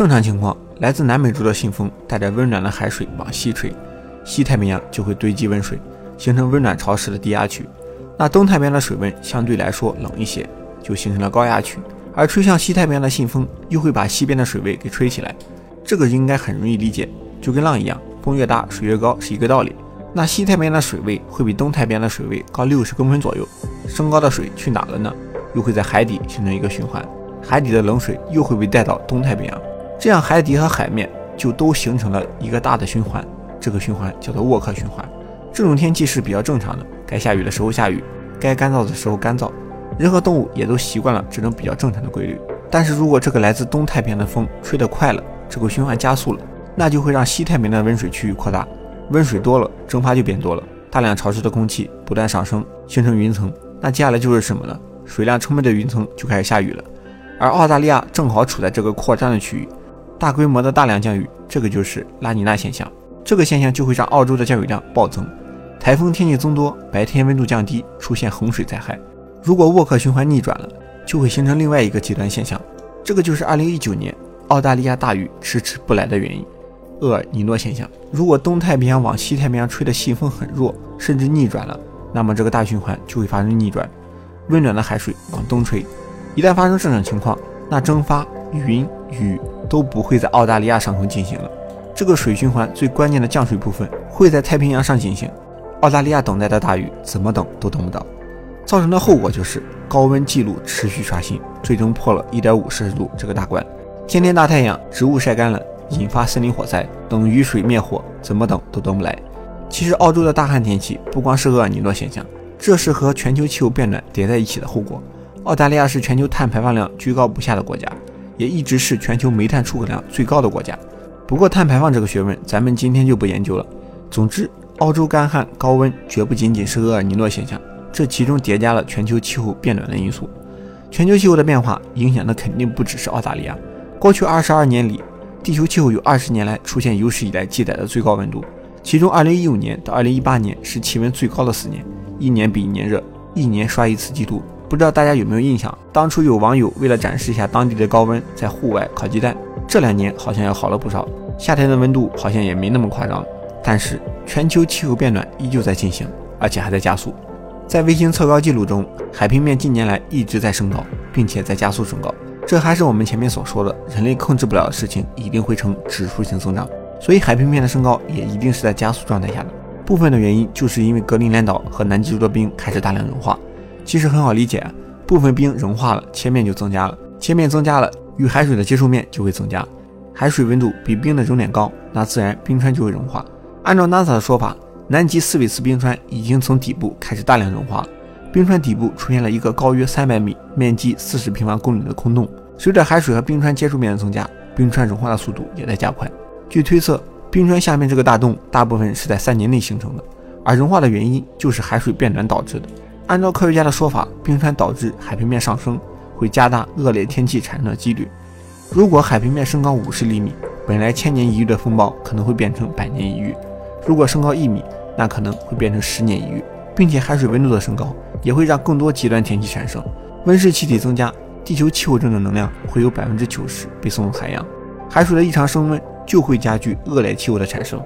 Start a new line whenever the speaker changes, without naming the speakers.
正常情况，来自南美洲的信风带着温暖的海水往西吹，西太平洋就会堆积温水，形成温暖潮湿的低压区。那东太平洋的水温相对来说冷一些，就形成了高压区。而吹向西太平洋的信风又会把西边的水位给吹起来，这个应该很容易理解，就跟浪一样，风越大水越高是一个道理。那西太平洋的水位会比东太平洋的水位高六十公分左右，升高的水去哪了呢？又会在海底形成一个循环，海底的冷水又会被带到东太平洋，这样海底和海面就都形成了一个大的循环，这个循环叫做沃克循环。这种天气是比较正常的，该下雨的时候下雨，该干燥的时候干燥。人和动物也都习惯了这种比较正常的规律，但是如果这个来自东太平洋的风吹得快了，这个循环加速了，那就会让西太平洋的温水区域扩大，温水多了，蒸发就变多了，大量潮湿的空气不断上升，形成云层。那接下来就是什么呢？水量充沛的云层就开始下雨了，而澳大利亚正好处在这个扩张的区域，大规模的大量降雨，这个就是拉尼娜现象。这个现象就会让澳洲的降雨量暴增，台风天气增多，白天温度降低，出现洪水灾害。如果沃克循环逆转了，就会形成另外一个极端现象，这个就是2019年澳大利亚大雨迟迟不来的原因——厄尔尼诺现象。如果东太平洋往西太平洋吹的西风很弱，甚至逆转了，那么这个大循环就会发生逆转，温暖的海水往东吹。一旦发生这种情况，那蒸发、云、雨都不会在澳大利亚上空进行了，这个水循环最关键的降水部分会在太平洋上进行。澳大利亚等待的大雨怎么等都等不到。造成的后果就是高温记录持续刷新，最终破了一点五摄氏度这个大关。天天大太阳，植物晒干了，引发森林火灾，等雨水灭火，怎么等都等不来。其实，澳洲的大旱天气不光是厄尔尼诺现象，这是和全球气候变暖叠在一起的后果。澳大利亚是全球碳排放量居高不下的国家，也一直是全球煤炭出口量最高的国家。不过，碳排放这个学问，咱们今天就不研究了。总之，澳洲干旱高温绝不仅仅是厄尔尼诺现象。这其中叠加了全球气候变暖的因素，全球气候的变化影响的肯定不只是澳大利亚。过去二十二年里，地球气候有二十年来出现有史以来记载的最高温度，其中二零一五年到二零一八年是气温最高的四年，一年比一年热，一年刷一次季度。不知道大家有没有印象？当初有网友为了展示一下当地的高温，在户外烤鸡蛋。这两年好像要好了不少，夏天的温度好像也没那么夸张，但是全球气候变暖依旧在进行，而且还在加速。在卫星测高记录中，海平面近年来一直在升高，并且在加速升高。这还是我们前面所说的，人类控制不了的事情，一定会呈指数性增长。所以海平面的升高也一定是在加速状态下的。部分的原因就是因为格陵兰岛和南极洲的冰开始大量融化。其实很好理解，部分冰融化了，切面就增加了，切面增加了，与海水的接触面就会增加。海水温度比冰的熔点高，那自然冰川就会融化。按照 NASA 的说法。南极斯韦茨冰川已经从底部开始大量融化，冰川底部出现了一个高约三百米、面积四十平方公里的空洞。随着海水和冰川接触面的增加，冰川融化的速度也在加快。据推测，冰川下面这个大洞大部分是在三年内形成的，而融化的原因就是海水变暖导致的。按照科学家的说法，冰川导致海平面上升，会加大恶劣天气产生的几率。如果海平面升高五十厘米，本来千年一遇的风暴可能会变成百年一遇；如果升高一米，那可能会变成十年一遇，并且海水温度的升高也会让更多极端天气产生。温室气体增加，地球气候中的能量会有百分之九十被送入海洋，海水的异常升温就会加剧恶劣气候的产生。